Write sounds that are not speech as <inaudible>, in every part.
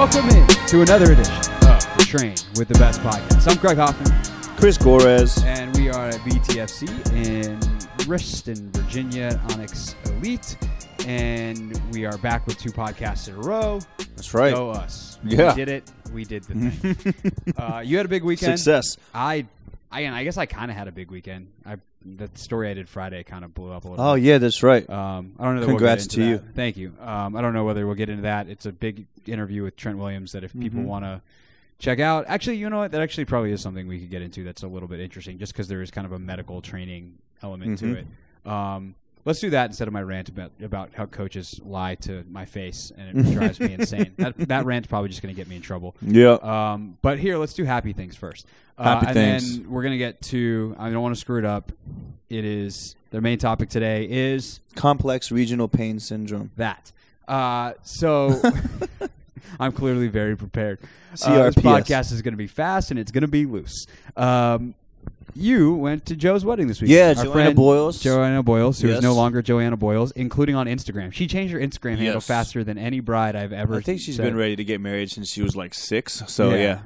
Welcome in to another edition of The Train with the Best Podcast. I'm Craig Hoffman, Chris Gorez. and we are at BTFC in Richmond, Virginia, Onyx Elite. And we are back with two podcasts in a row. That's right. Go us. Yeah. We did it. We did the thing. <laughs> uh, you had a big weekend. Success. I, I, and I guess I kind of had a big weekend. I the story I did Friday kind of blew up a little. Oh bit. yeah, that's right. Um, I don't know. That Congrats we'll to that. Thank you. Um, I don't know whether we'll get into that. It's a big interview with Trent Williams that if people Mhm. want to check out, actually, you know what? That actually probably is something we could get into. That's a little bit interesting, just because there is kind of a medical training element to Mhm. it. Um, let's do that instead of my rant about about how coaches lie to my face and it <laughs> drives me insane. That that rant's probably just going to get me in trouble. Yeah. Um, but here, let's do happy things first. Uh, and things. then we're gonna get to. I don't want to screw it up. It is the main topic today is Complex regional pain syndrome. that. Uh, so <laughs> <laughs> I'm clearly very prepared. Uh, this podcast is going to be fast and it's going to be loose. Um, you went to Joe's wedding this week. Yeah, Our Joanna friend Boyles. Joanna Boyles, who is Yes. no longer Joanna Boyles, including on Instagram. She changed her Instagram handle Yes. faster than any bride I've ever. I think she's said. been ready to get married since she was like six. So yeah,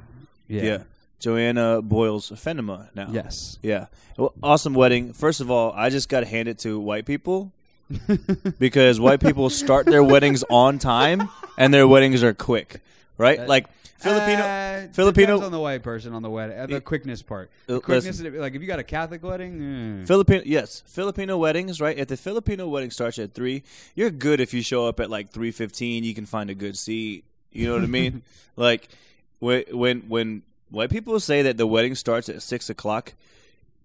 Yeah. yeah. Joanna Boyles Fenema now. Yes. Yeah. Well, awesome wedding. First of all, I just got to hand it to white people <laughs> because white people start their weddings on time and their weddings are quick, right? Like Filipino. Uh, Filipino- on the white person on the wedding. Uh, the It- quickness part. Uh, The quickness, listen. like if you got a Catholic wedding, eh. Filipino, yes, Filipino weddings, right? If the Filipino wedding starts at three, you're good if you show up at like three fifteen. You can find a good seat. You know what I mean? <laughs> like when when when white people say that the wedding starts at six o'clock,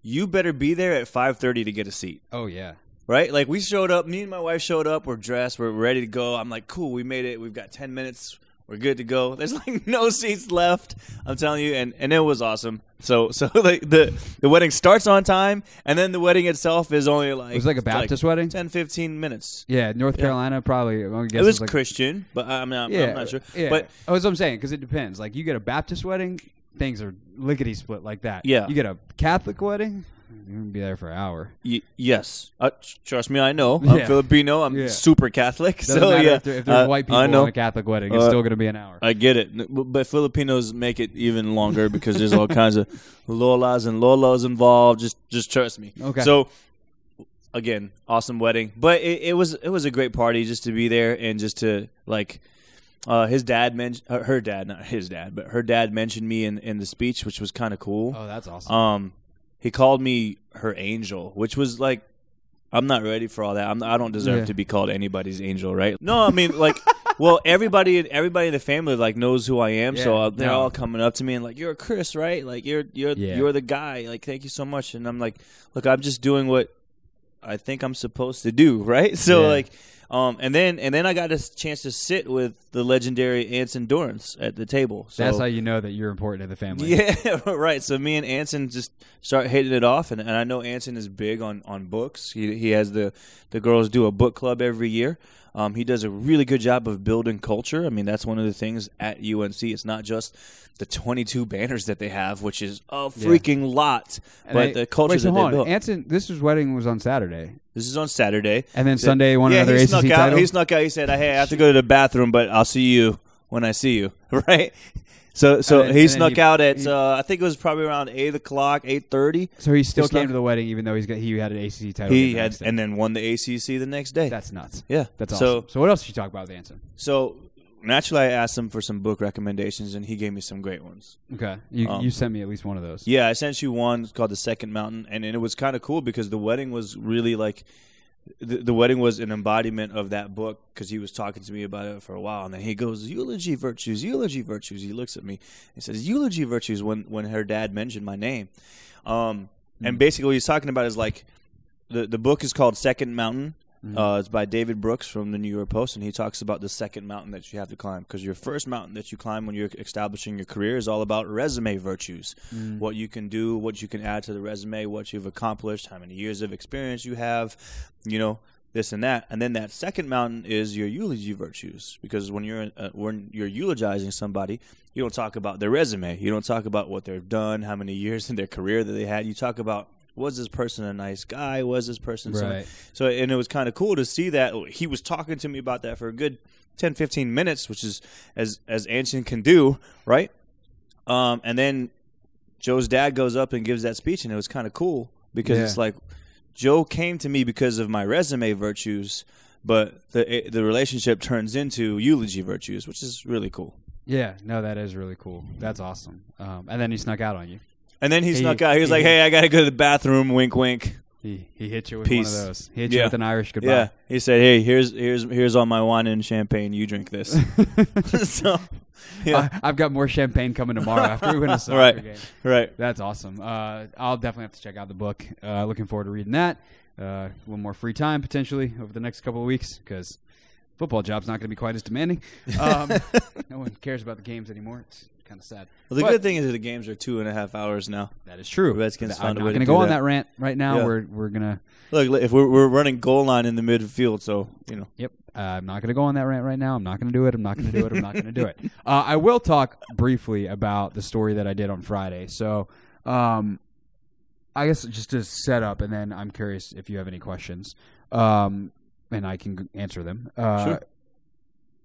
you better be there at five thirty to get a seat. oh yeah, Right? Like we showed up. Me and my wife showed up. We're dressed. We're ready to go. I'm like, cool. We made it. We've got ten minutes. We're good to go. <laughs> There's like no seats left. I'm telling you, and, and it was awesome. So <laughs> so like the the wedding starts on time, and then the wedding itself is only like it was like a Baptist wedding. 10, 15 minutes. Yeah, North Yeah. Carolina probably. I guess It was like, Christian, but I'm not, Yeah, I'm not sure. Yeah, But oh, that's what I'm saying because it depends. Like you get a Baptist wedding, things are lickety split like that. Yeah. You get a Catholic wedding, you can be there for an hour. y- yes, uh, trust me, I know. I'm Yeah. Filipino. I'm Yeah. super Catholic. Doesn't so matter yeah, if, there, if there's Uh, white people I know. a Catholic wedding, it's Uh, still going to be an hour. I get it, N- but Filipinos make it even longer because there's all kinds of lolas and lolos involved. Just, just trust me. Okay. So, again, awesome wedding, but it, it was it was a great party just to be there and just to like. Uh, his dad mentioned uh, her dad, not his dad, but her dad mentioned me in, in the speech, which was kind of cool. oh, that's awesome. Um, he called me her angel, which was like, I'm not ready for all that. I'm, I don't deserve Yeah. to be called anybody's angel, right? No, I mean like, <laughs> well, everybody, everybody in the family like knows who I am, so Yeah, uh, they're no. all coming up to me and like, you're Chris, right? Like you're you're Yeah. you're the guy. Like thank you so much. And I'm like, look, I'm just doing what I think I'm supposed to do, <laughs> right? So like. Um, and then and then I got a chance to sit with the legendary Anson Dorrance at the table. So that's how you know that you're important to the family. <laughs> yeah, <laughs> right. So me and Anson just start hitting it off, and, and I know Anson is big on, on books. He he has the the girls do a book club every year. Um, he does a really good job of building culture. I mean, that's one of the things at UNC. It's not just the 22 banners that they have, which is a Yeah. freaking lot, And but they- the culture Wait, so that they on. built. Anson, this was wedding was on Saturday, this is on Saturday. and then Sunday won yeah, another he ACC snuck out. He snuck out. He said, "Hey, I have to go to the bathroom, but I'll see you when I see you." <laughs> Right. So, so then- he and then snuck he- out at he- uh, I think it was probably around eight o'clock, eight thirty. so he still came to the wedding, even though he's got he had an ACC title. He the had next day. and then won the ACC the next day. that's nuts. yeah, That's so awesome. So what else did you talk about with Anson? so naturally I asked him for some book recommendations, and he gave me some great ones. Okay, you Um, you sent me at least one of those. Yeah, I sent you one it's called the Second Mountain, and, and it was kind of cool because the wedding was really like. The, the wedding was an embodiment of that book because he was talking to me about it for a while, and then he goes, "Eulogy virtues, eulogy virtues." He looks at me and says, "Eulogy virtues." When when her dad mentioned my name, um, and Mm. basically what he's talking about is like the the book is called Second Mountain. Mhm. Uh, it's by David Brooks from the New York Post, and he talks about the second mountain that you have to climb because your first mountain that you climb when you're establishing your career is all about resume virtues Mm. what you can do, what you can add to the resume, what you've accomplished, how many years of experience you have, you know, this and that. And then that second mountain is your eulogy virtues, because when you're uh, when you're eulogizing somebody, you don't talk about their resume, you don't talk about what they've done, how many years in their career that they had. You talk about was this person a nice guy? Was this person Right. so and it was kind of cool to see that he was talking to me about that for a good 10, 15 minutes, which is as as Anson can do, right? Um, and then Joe's dad goes up and gives that speech, and it was kind of cool because Yeah. it's like Joe came to me because of my resume virtues, but the the relationship turns into eulogy virtues, which is really cool. Yeah, no, that is really cool. That's awesome. Um, and then he snuck out on you. And then he He- snuck out. He was like, "Hey, I got to go to the bathroom." Wink, wink. He he hit you with Peace. one of those. He hit you with an Irish goodbye. Yeah, he said, "Hey, here's here's here's all my wine and champagne. You drink this." <laughs> <laughs> so, yeah, I, have got more champagne coming tomorrow after we win a <laughs> soccer Right. game. right. That's awesome. Uh, I'll definitely have to check out the book. Uh, looking forward to reading that. Uh, a little more free time potentially over the next couple of weeks because football job's not going to be quite as demanding. Um, no one cares about the games anymore. It's kind of sad. Well, the But- good thing is that the games are two and a half hours now. That is true. Redskins I'm not going to go on that. that rant right now. Yeah. We're we're gonna. Look, if we're we're running goal line in the midfield, so you know, Yep. Uh, I'm not going to go on that rant right now. I'm not going to do it. I'm not going to do it. I'm not going to do it. <laughs> Uh, I will talk briefly about the story that I did on Friday. So, um, I guess just to set up, and then I'm curious if you have any questions, um, and I can answer them. Uh, Sure.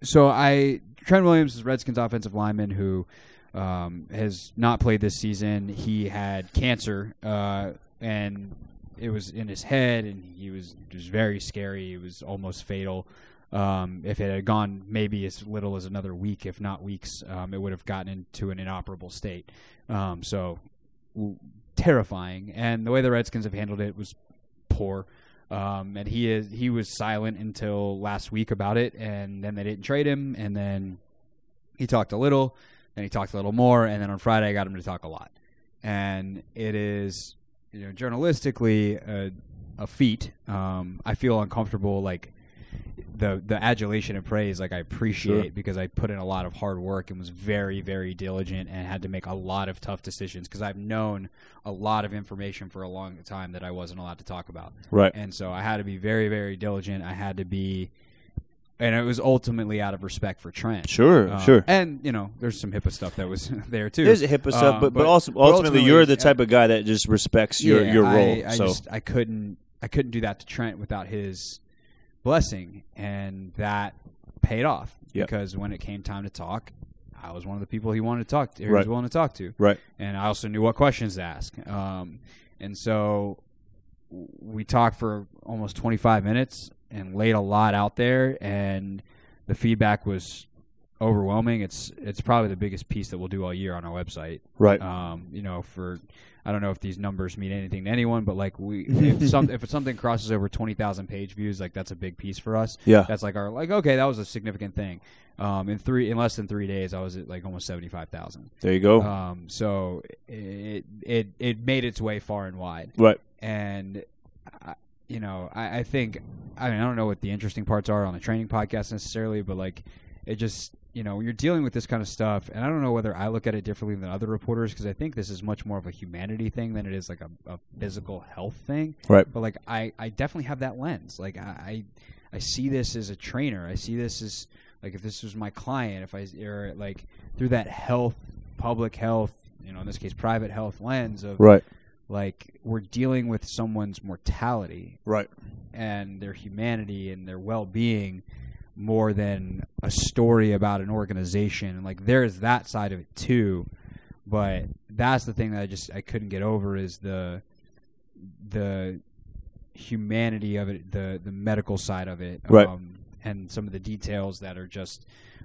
So I Trent Williams is Redskins offensive lineman who um, has not played this season. He had cancer, uh, and it was in his head, and he was was very scary. It was almost fatal. Um, if it had gone maybe as little as another week, if not weeks, um, it would have gotten into an inoperable state. Um, so w- terrifying. And the way the Redskins have handled it was poor. Um, and he is he was silent until last week about it, and then they didn't trade him, and then he talked a little, then he talked a little more, and then on Friday I got him to talk a lot. And it is, you know, journalistically a, a feat. Um, I feel uncomfortable, like the the adulation and praise, like I appreciate Sure. because I put in a lot of hard work and was very very diligent and had to make a lot of tough decisions because I've known a lot of information for a long time that I wasn't allowed to talk about. right? And so I had to be very, very diligent. I had to be, and it was ultimately out of respect for Trent. Sure, Um, sure. And you know, there's some HIPAA stuff that was <laughs> there too. There's a HIPAA stuff, Uh, but, but but- also ultimately, ultimately, you're the type of guy that just respects your Yeah, your role. I, I so just I couldn't I couldn't do that to Trent without his blessing, and that paid off Yep. because when it came time to talk, I was one of the people he wanted to talk to. He Right. was willing to talk to. right, and I also knew what questions to ask. Um, and so we talked for almost 25 minutes and laid a lot out there, and the feedback was overwhelming. It's it's probably the biggest piece that we'll do all year on our website. right, Um, you know, for I don't know if these numbers mean anything to anyone, but like we <laughs> if some if something crosses over 20,000 page views, like that's a big piece for us. yeah, That's like our like okay, that was a significant thing. Um, in three in less than three days, I was at like almost 75,000. there you go. Um, so it it it made its way far and wide, right, and you know I, I think I mean I don't know what the interesting parts are on a training podcast necessarily, but like it just you know when you're dealing with this kind of stuff, and I don't know whether I look at it differently than other reporters because I think this is much more of a humanity thing than it is like a, a physical health thing. right, But like I I definitely have that lens. Like I I, I see this as a trainer. I see this as like if this was my client, if I or like through that health, public health, you know, in this case, private health lens of right, like we're dealing with someone's mortality right, and their humanity and their well-being more than a story about an organization. Like there is that side of it too, but that's the thing that I just I couldn't get over is the the humanity of it, the the medical side of it, Right. um, and some of the details that are just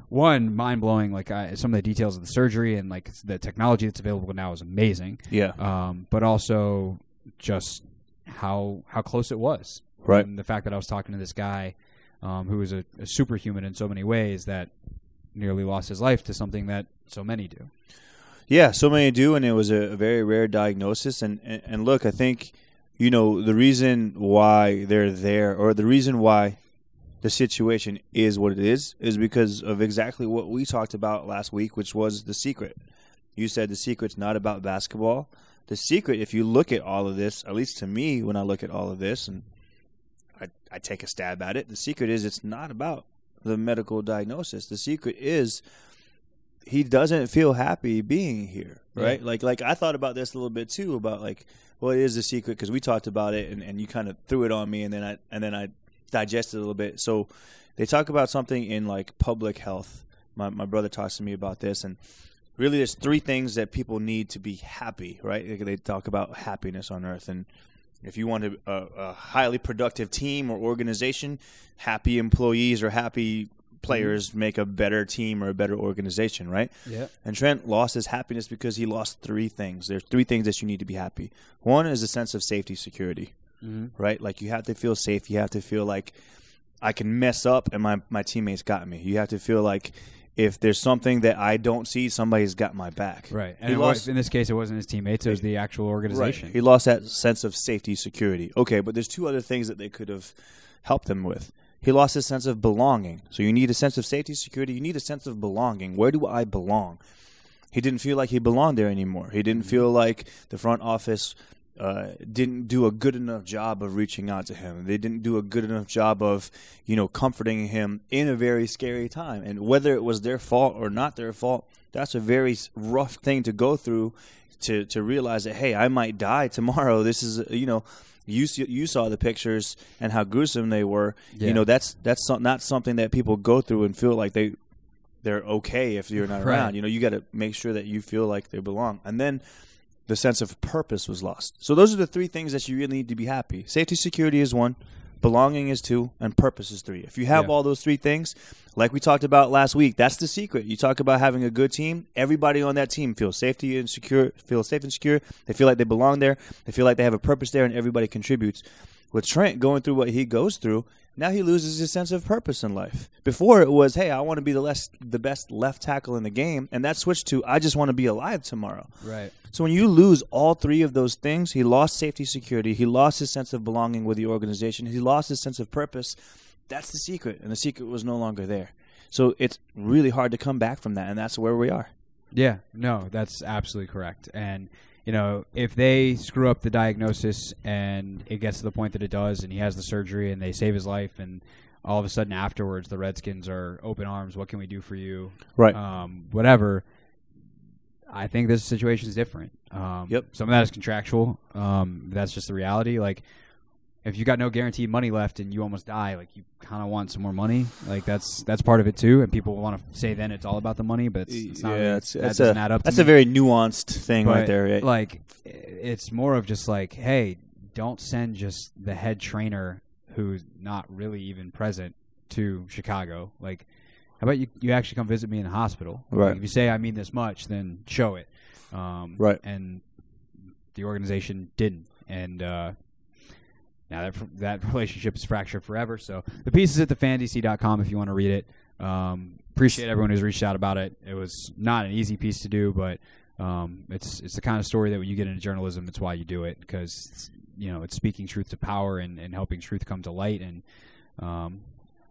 one mind blowing. Like I, some of the details of the surgery and like the technology that's available now is amazing yeah, um, but also just how how close it was. Right. And the fact that I was talking to this guy um, who was a, a superhuman in so many ways that nearly lost his life to something that so many do. yeah. So many do, and it was a, a very rare diagnosis. And, and and look, I think you know the reason why they're there, or the reason why the situation is what it is, is because of exactly what we talked about last week, which was the secret. You said the secret's not about basketball. The secret, if you look at all of this, at least to me, when I look at all of this, and I, I take a stab at it, the secret is it's not about the medical diagnosis. The secret is he doesn't feel happy being here, right? Yeah. Like, like I thought about this a little bit too about like, well, it is the secret because we talked about it, and, and you kind of threw it on me, and then I and then I digest it a little bit. So they talk about something in like public health. My my brother talks to me about this, and really, there's three things that people need to be happy. Right? They, they talk about happiness on Earth, and if you want a, a, a highly productive team or organization, happy employees or happy players mm-hmm. make a better team or a better organization, right? Yeah. And Trent lost his happiness because he lost three things. There's three things that you need to be happy. One is a sense of safety, security, Mm-hmm. right? Like you have to feel safe. You have to feel like I can mess up and my, my teammates got me. You have to feel like if there's something that I don't see, somebody's got my back. Right. And lost- was, in this case, it wasn't his teammates; it was the actual organization. Right. He lost that sense of safety, security. Okay, but there's two other things that they could have helped him with. He lost his sense of belonging. So you need a sense of safety, security. You need a sense of belonging. Where do I belong? He didn't feel like he belonged there anymore. He didn't feel like the front office uh, didn't do a good enough job of reaching out to him. They didn't do a good enough job of, you know, comforting him in a very scary time. And whether it was their fault or not their fault, that's a very rough thing to go through to to realize that hey, I might die tomorrow. <laughs> This is you know. You you saw the pictures and how gruesome they were. Yeah. You know that's that's not something that people go through and feel like they they're okay if you're not Right. around. You know, you got to make sure that you feel like they belong. And then the sense of purpose was lost. So those are the three things that you really need to be happy. Safety, security is one, belonging is two, and purpose is three. If you have Yeah. all those three things, like we talked about last week, that's the secret. You talk about having a good team. Everybody on that team feels safety and secure, feel safe and secure. They feel like they belong there. They feel like they have a purpose there, and everybody contributes. With Trent going through what he goes through, now he loses his sense of purpose in life. Before it was, hey, I want to be the less the best left tackle in the game, and that switched to I just want to be alive tomorrow. Right. So when you lose all three of those things, he lost safety, security, he lost his sense of belonging with the organization, he lost his sense of purpose. That's the secret, and the secret was no longer there. So it's really hard to come back from that, and that's where we are. Yeah, no, that's absolutely correct. And you know, if they screw up the diagnosis and it gets to the point that it does, and he has the surgery and they save his life, and all of a sudden afterwards the Redskins are open arms. What can we do for you? Right. Um, whatever. I think this situation is different. Um, Yep. Some of that is contractual. Um, that's just the reality. Like, if you got no guaranteed money left and you almost die, like you kind of want some more money. Like that's that's part of it too. And people want to say then it's all about the money, but it's, it's not. really, that's, that that's doesn't a add up. To that's me. a very nuanced thing right there. Right? Like, it's more of just like, hey, don't send just the head trainer who's not really even present to Chicago. Like, how about you? You actually come visit me in the hospital. Like, Right. if you say I mean this much, then show it. Um, Right. And the organization didn't, and uh, now that that <laughs> relationship is fractured forever. So the piece is at thefandc.com if you want to read it. Um, appreciate everyone who's reached out about it. It was not an easy piece to do, but um, it's it's the kind of story that when you get into journalism, it's why you do it because it's, you know it's speaking truth to power and, and helping truth come to light. And um,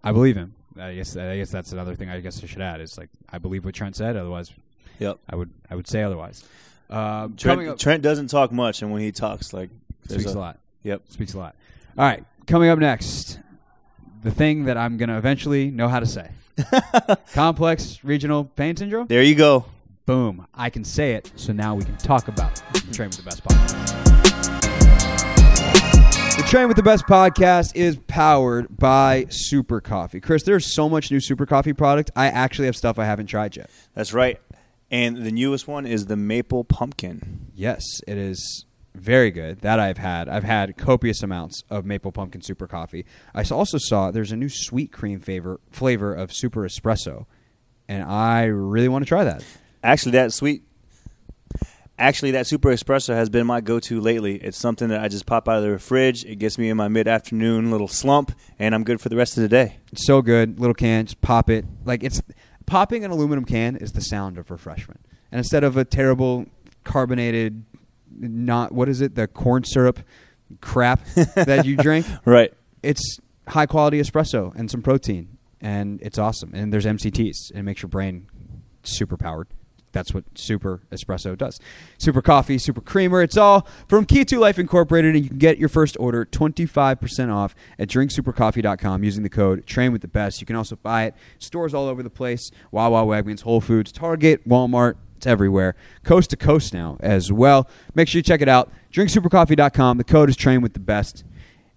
I believe him. I guess I guess that's another thing I guess I should add is like I believe what Trent said. Otherwise, Yep. I would I would say otherwise. Um, Trent, up, Trent doesn't talk much, and when he talks, like speaks a lot. Yep. Speaks a lot. All right, coming up next, the thing that I'm gonna eventually know how to say: <laughs> complex regional pain syndrome. There you go. Boom! I can say it, so now we can talk about the Train with the Best podcast. The Train with the Best podcast is powered by Super Coffee. Chris, there's so much new Super Coffee product. I actually have stuff I haven't tried yet. That's right. And the newest one is the maple pumpkin. Yes, it is very good. That I've had. I've had copious amounts of maple pumpkin super coffee. I also saw there's a new sweet cream flavor flavor of super espresso, and I really want to try that. Actually, that sweet. Actually, that super espresso has been my go-to lately. It's something that I just pop out of the fridge. It gets me in my mid-afternoon little slump, and I'm good for the rest of the day. It's so good. Little can, just pop it. Like it's popping an aluminum can is the sound of refreshment. And instead of a terrible carbonated, not what is it, the corn syrup crap that you drink, <laughs> Right. it's high quality espresso and some protein, and it's awesome. And there's MCTs, and it makes your brain super powered. That's what Super Espresso does. Super Coffee, Super Creamer, it's all from Kitu Life Incorporated, and you can get your first order 25% off at drinksupercoffee.com using the code TRAIN with the best. You can also buy it stores all over the place Wawa, Wegmans, Whole Foods, Target, Walmart. It's everywhere. Coast to coast now as well. Make sure you check it out. Drinksupercoffee.com. The code is TRAIN with the best.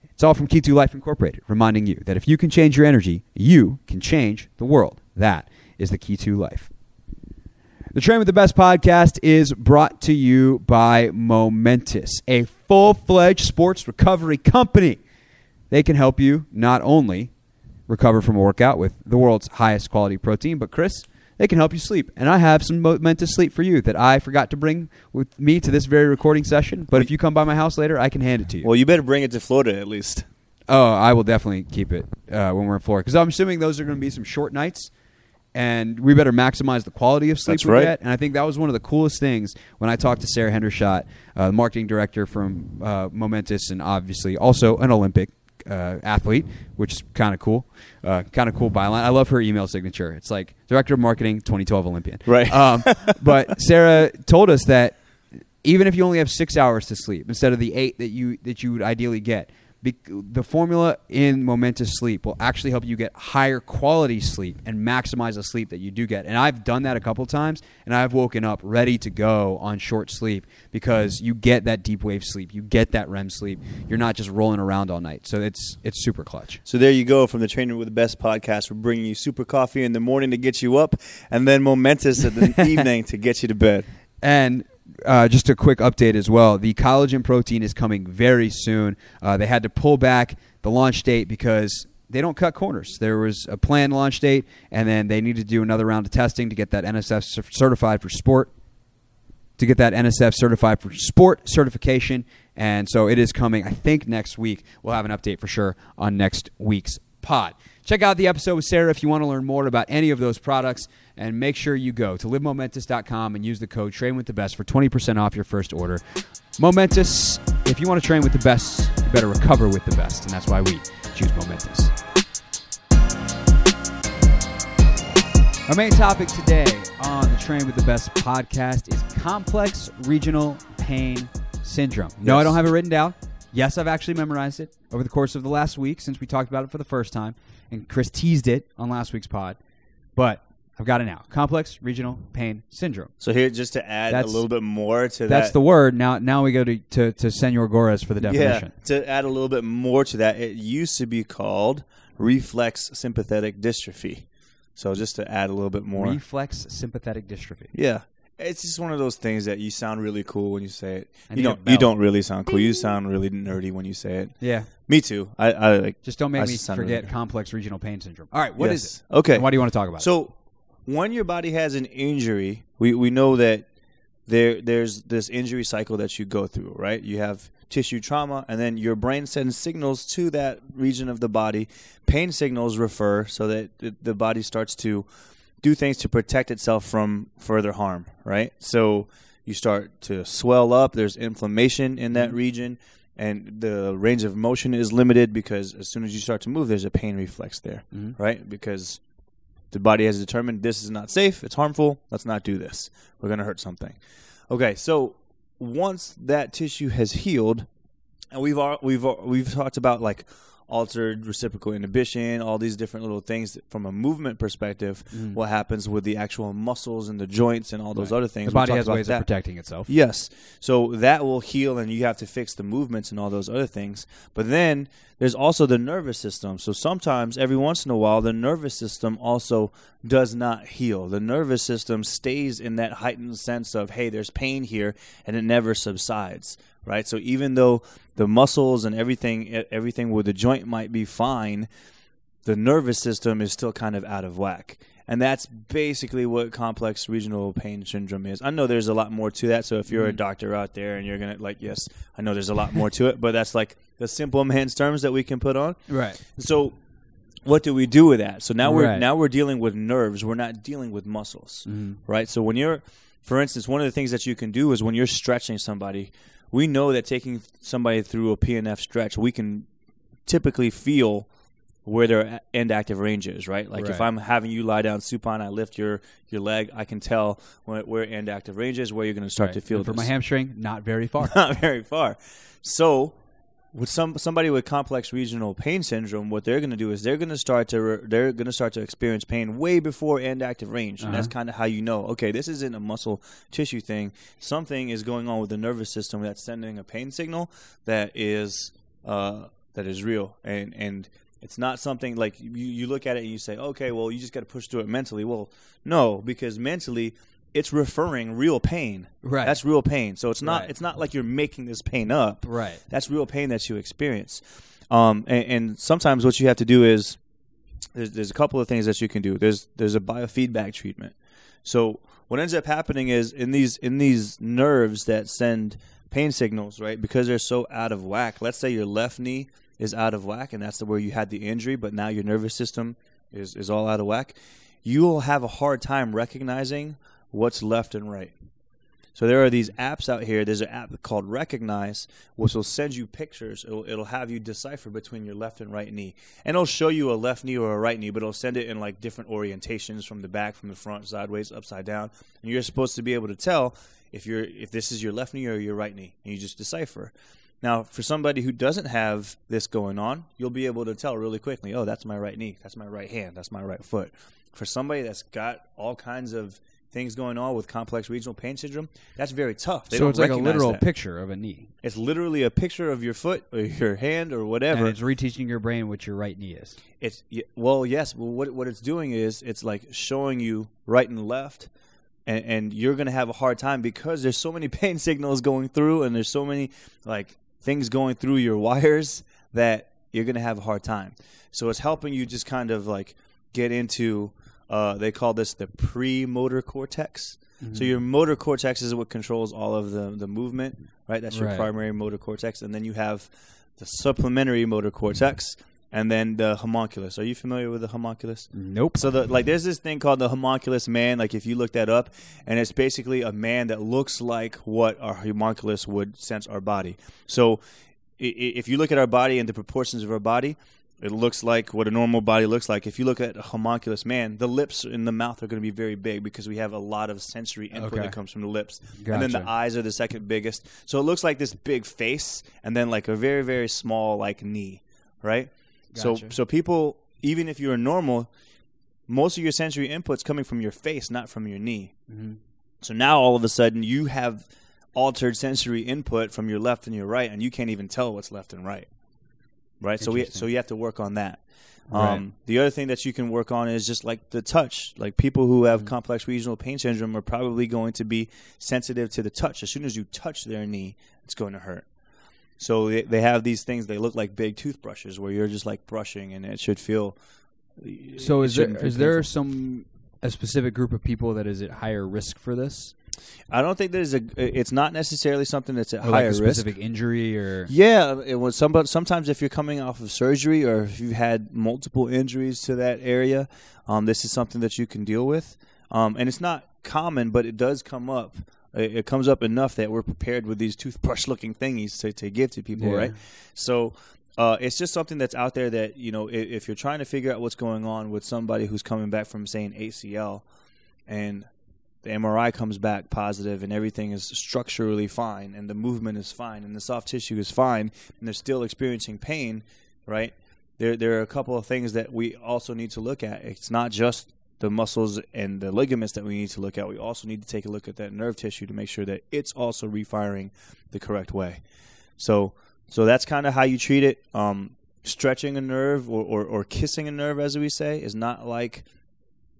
It's all from Kitu Life Incorporated, reminding you that if you can change your energy, you can change the world. That is the Key to Life. The Train with the Best podcast is brought to you by Momentous, a full fledged sports recovery company. They can help you not only recover from a workout with the world's highest quality protein, but Chris, they can help you sleep. And I have some momentous sleep for you that I forgot to bring with me to this very recording session. But if you come by my house later, I can hand it to you. Well, you better bring it to Florida at least. Oh, I will definitely keep it uh, when we're in Florida because I'm assuming those are going to be some short nights, and we better maximize the quality of sleep That's we right. get. And I think that was one of the coolest things when I talked to Sarah Hendershot, uh, marketing director from uh, Momentous, and obviously also an Olympic uh, athlete, which is kind of cool. Uh, kind of cool byline. I love her email signature. It's like director of marketing, 2012 Olympian. Right. Um, <laughs> but Sarah told us that even if you only have six hours to sleep instead of the eight that you that you would ideally get, be, the formula in Momentous Sleep will actually help you get higher quality sleep and maximize the sleep that you do get. And I've done that a couple times, and I've woken up ready to go on short sleep because you get that deep wave sleep, you get that REM sleep. You're not just rolling around all night, so it's it's super clutch. So there you go from the Trainer with the Best podcast. We're bringing you super coffee in the morning to get you up, and then momentous in the <laughs> evening to get you to bed. And uh, just a quick update as well. The collagen protein is coming very soon. Uh, they had to pull back the launch date because they don't cut corners. There was a planned launch date, and then they needed to do another round of testing to get that NSF certified for sport. To get that NSF certified for sport certification, and so it is coming. I think next week we'll have an update for sure on next week's pod. Check out the episode with Sarah if you want to learn more about any of those products. And make sure you go to livemomentous.com and use the code train with the best for 20% off your first order. Momentous, if you want to train with the best, you better recover with the best. And that's why we choose Momentous. Our main topic today on the Train with the Best podcast is complex regional pain syndrome. No, I don't have it written down. Yes, I've actually memorized it over the course of the last week since we talked about it for the first time, and Chris teased it on last week's pod. But I've got it now. Complex regional pain syndrome. So here, just to add That's- a little bit more to That's that. That's the word. Now, now we go to, to, to Senor Gores for the definition. Yeah, to add a little bit more to that, it used to be called reflex sympathetic dystrophy. So just to add a little bit more. Reflex sympathetic dystrophy. yeah. It's just one of those things that you sound really cool when you say it. I You need a don't. You don't really sound cool. You sound really nerdy when you say it. Yeah. Me too. I, I like. Just don't make I me sound forget really- complex regional pain syndrome. All right, what is Yes. it? Okay. And why do you want to talk about it? So when your body has an injury, we, we know that there there's this injury cycle that you go through, right? You have tissue trauma and then your brain sends signals to that region of the body. Pain signals refer so that the, the body starts to do things to protect itself from further harm, right? So you start to swell up, there's inflammation in that region and the range of motion is limited because as soon as you start to move there's a pain reflex there, Mhm. right? Because the body has determined this is not safe, it's harmful, let's not do this. We're going to hurt something. Okay, so once that tissue has healed, and we've al- we've al- we've talked about like altered reciprocal inhibition, all these different little things from a movement perspective. Mhm. What happens with the actual muscles and the joints and all those Right. other things? the body has ways that. of protecting itself. Yes. So that will heal and you have to fix the movements and all those other things. But then there's also the nervous system. So sometimes, every once in a while, the nervous system also does not heal. The nervous system stays in that heightened sense of, hey, there's pain here, and it never subsides. Right? So even though the muscles and everything everything with the joint might be fine, the nervous system is still kind of out of whack. And that's basically what complex regional pain syndrome is. I know there's a lot more to that. So if you're a Mhm. doctor out there and you're going to, like, yes, I know there's a lot more to it, but that's like the simple man's terms that we can put on. Right. So what do we do with that? So now we're Right. now we're dealing with nerves. We're not dealing with muscles Mhm. right? So when you're, for instance, one of the things that you can do is when you're stretching somebody, we know that taking somebody through a PNF stretch, we can typically feel where their end active range is, right? Like if I'm having you lie down supine, I lift your your leg, I can tell where, where end active range is, where you're going to start Right. to feel And for my hamstring, not very far. <laughs> Not very far. So with some somebody with complex regional pain syndrome, what they're going to do is they're going to start to re- they're going to start to experience pain way before end active range, and that's Uh-huh. kind of how you know. Okay, this isn't a muscle tissue thing. Something is going on with the nervous system that's sending a pain signal that is uh, that is real, and and it's not something like you, you look at it and you say, okay, well, you just got to push through it mentally. Well, no, because mentally, it's referring real pain. Right. That's real pain. So it's not Right. it's not like you're making this pain up. Right. That's real pain that you experience. Um, and, and sometimes what you have to do is there's, there's a couple of things that you can do. There's there's a biofeedback treatment. So what ends up happening is in these in these nerves that send pain signals, right? Because they're so out of whack. Let's say your left knee is out of whack, and that's the where you had the injury, but now your nervous system is is all out of whack. You will have a hard time recognizing what's left and right. So there are these apps out here. There's an app called Recognize, which will send you pictures. It'll, it'll have you decipher between your left and right knee, and it'll show you a left knee or a right knee, but it'll send it in like different orientations from the back, from the front, sideways, upside down, and you're supposed to be able to tell if you're if this is your left knee or your right knee, and you just decipher. Now, for somebody who doesn't have this going on, you'll be able to tell really quickly. Oh, that's my right knee. That's my right hand. That's my right foot. For somebody that's got all kinds of things going on with complex regional pain syndrome, that's very tough. They so don't it's like a literal that. picture of a knee, It's literally a picture of your foot or your hand or whatever. and it's reteaching your brain what your right knee is. It's well, yes. Well, what what it's doing is it's like showing you right and left, and, and you're gonna have a hard time because there's so many <laughs> pain signals going through, and there's so many like things going through your wires that you're gonna have a hard time. So it's helping you just kind of like get into. Uh, they call this the pre-motor cortex. Mm-hmm. So your motor cortex is what controls all of the the movement, right? That's your Right. primary motor cortex, and then you have the supplementary motor cortex, and then the homunculus. Are you familiar with the homunculus? Nope. So the like, there's this thing called the homunculus man. Like, if you look that up, and it's basically a man that looks like what our homunculus would sense our body. So, if you look at our body and the proportions of our body, it looks like what a normal body looks like. If you look at a homunculus man, the lips and the mouth are going to be very big because we have a lot of sensory input Okay. that comes from the lips, and then the eyes are the second biggest. So it looks like this big face, and then like a very very small like knee, right? So Gotcha. so people, even if you're normal, most of your sensory inputs coming from your face, not from your knee. Mhm. So now all of a sudden you have altered sensory input from your left and your right, and you can't even tell what's left and right. Right. So we so you have to work on that. Right. Um, the other thing that you can work on is just like the touch. Like people who Mm-hmm. have complex regional pain syndrome are probably going to be sensitive to the touch. As soon as you touch their knee, it's going to hurt. So they, they have these things. They look like big toothbrushes where you're just like brushing, and it should feel. So is there is there some a specific group of people that is at higher risk for this, I don't think there's a. It's not necessarily something that's at or like higher a risk. specific injury, or Yeah, it was some, sometimes if you're coming off of surgery or if you've had multiple injuries to that area, um, this is something that you can deal with. Um, and it's not common, but it does come up. It, it comes up enough that we're prepared with these toothbrush-looking thingies to, to give to people, Yeah. right? So uh, it's just something that's out there that you know, if, if you're trying to figure out what's going on with somebody who's coming back from saying ACL, and the MRI comes back positive and everything is structurally fine and the movement is fine and the soft tissue is fine and they're still experiencing pain, right? There there are a couple of things that we also need to look at. It's not just the muscles and the ligaments that we need to look at. We also need to take a look at that nerve tissue to make sure that it's also refiring the correct way. So so that's kind of how you treat it. Um, stretching a nerve or, or, or kissing a nerve, as we say, is not like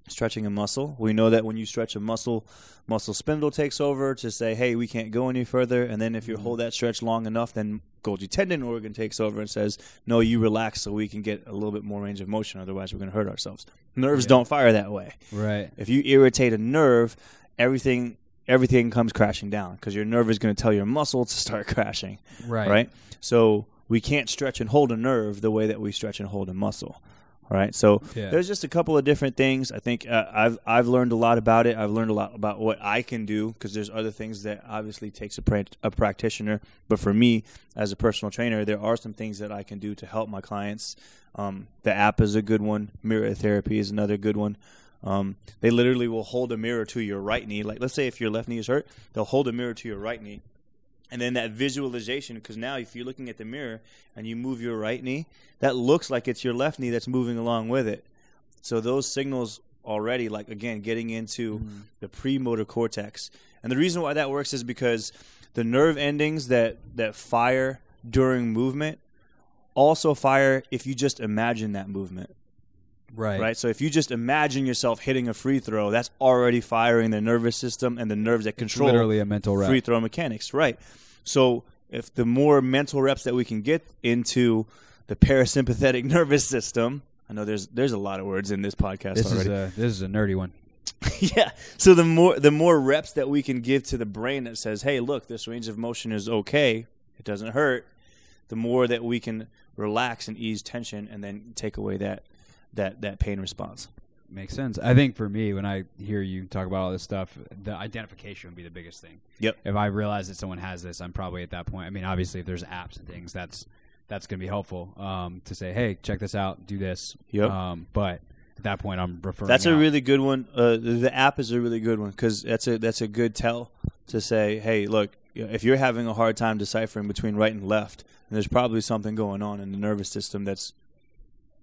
stretching a muscle. We know that when you stretch a muscle, muscle spindle takes over to say, "Hey, we can't go any further." And then if you mm-hmm. hold that stretch long enough, then Golgi tendon organ takes over and says, "No, you relax so we can get a little bit more range of motion. Otherwise, we're going to hurt ourselves." Nerves Yeah. don't fire that way. right? If you irritate a nerve, everything everything comes crashing down because your nerve is going to tell your muscle to start crashing Right. right? So we can't stretch and hold a nerve the way that we stretch and hold a muscle, right? So Yeah. there's just a couple of different things. I think uh, I've I've learned a lot about it. I've learned a lot about what I can do because there's other things that obviously takes a, pra- a practitioner. But for me, as a personal trainer, there are some things that I can do to help my clients. Um, the app is a good one. Mirror therapy is another good one. Um, they literally will hold a mirror to your right knee. Like, let's say if your left knee is hurt, they'll hold a mirror to your right knee, and then that visualization. Because now, if you're looking at the mirror and you move your right knee, that looks like it's your left knee that's moving along with it. So those signals already, like again, getting into mm-hmm. the premotor cortex. And the reason why that works is because the nerve endings that that fire during movement also fire if you just imagine that movement. Right. Right. So if you just imagine yourself hitting a free throw, that's already firing the nervous system and the nerves that control Literally a mental rep. free throw mechanics. Right. So if the more mental reps that we can get into the parasympathetic <laughs> nervous system, I know there's there's a lot of words in this podcast This already. is a this is a nerdy one. <laughs> yeah. So the more the more reps that we can give to the brain that says, "Hey, look, this range of motion is okay. It doesn't hurt." The more that we can relax and ease tension, and then take away that that that pain response. Makes sense. I think for me, when I hear you talk about all this stuff, the identification would be the biggest thing. Yep. If I realize that someone has this, I'm probably at that point. I mean, obviously, if there's apps and things, that's that's going to be helpful um, to say, hey, check this out, do this. Yep. Um, but at that point, I'm referring. That's a really good one. Uh, the, the app is a really good one because that's a that's a good tell to say, "Hey, look, if you're having a hard time deciphering between right and left, then there's probably something going on in the nervous system that's,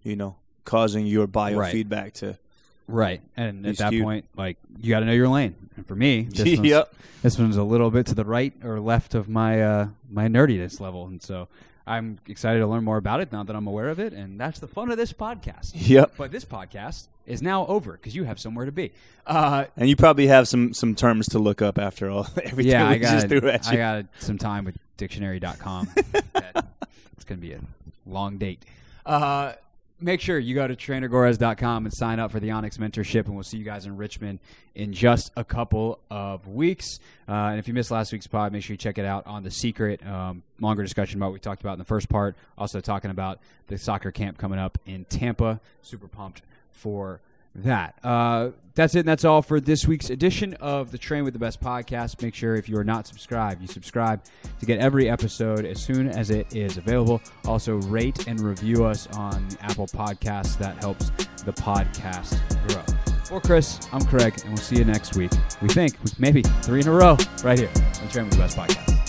you know, causing your biofeedback to." right. And at that skewed. point, like you got to know your lane. And for me, this <laughs> one's, yep. this one's a little bit to the right or left of my uh, my nerdiness level, and so I'm excited to learn more about it now that I'm aware of it, and that's the fun of this podcast. Yep. But this podcast is now over because you have somewhere to be. Uh, And you probably have some some terms to look up after all <laughs> everything yeah, I got just threw at I got some time with dictionary.com. <laughs> That- it's going to be a long date. Uh, make sure you go to trainergores.com and sign up for the Onyx mentorship, and we'll see you guys in Richmond in just a couple of weeks. Uh, and if you missed last week's pod, make sure you check it out on The Secret. Um, longer discussion about what we talked about in the first part. Also talking about the soccer camp coming up in Tampa. Super pumped for that. Uh, that's it. And that's all for this week's edition of the Train with the Best podcast. Make sure if you are not subscribed, you subscribe to get every episode as soon as it is available. Also, rate and review us on Apple Podcasts. That helps the podcast grow. For Chris, I'm Craig, and we'll see you next week. We think maybe three in a row right here on the Train with the Best podcast.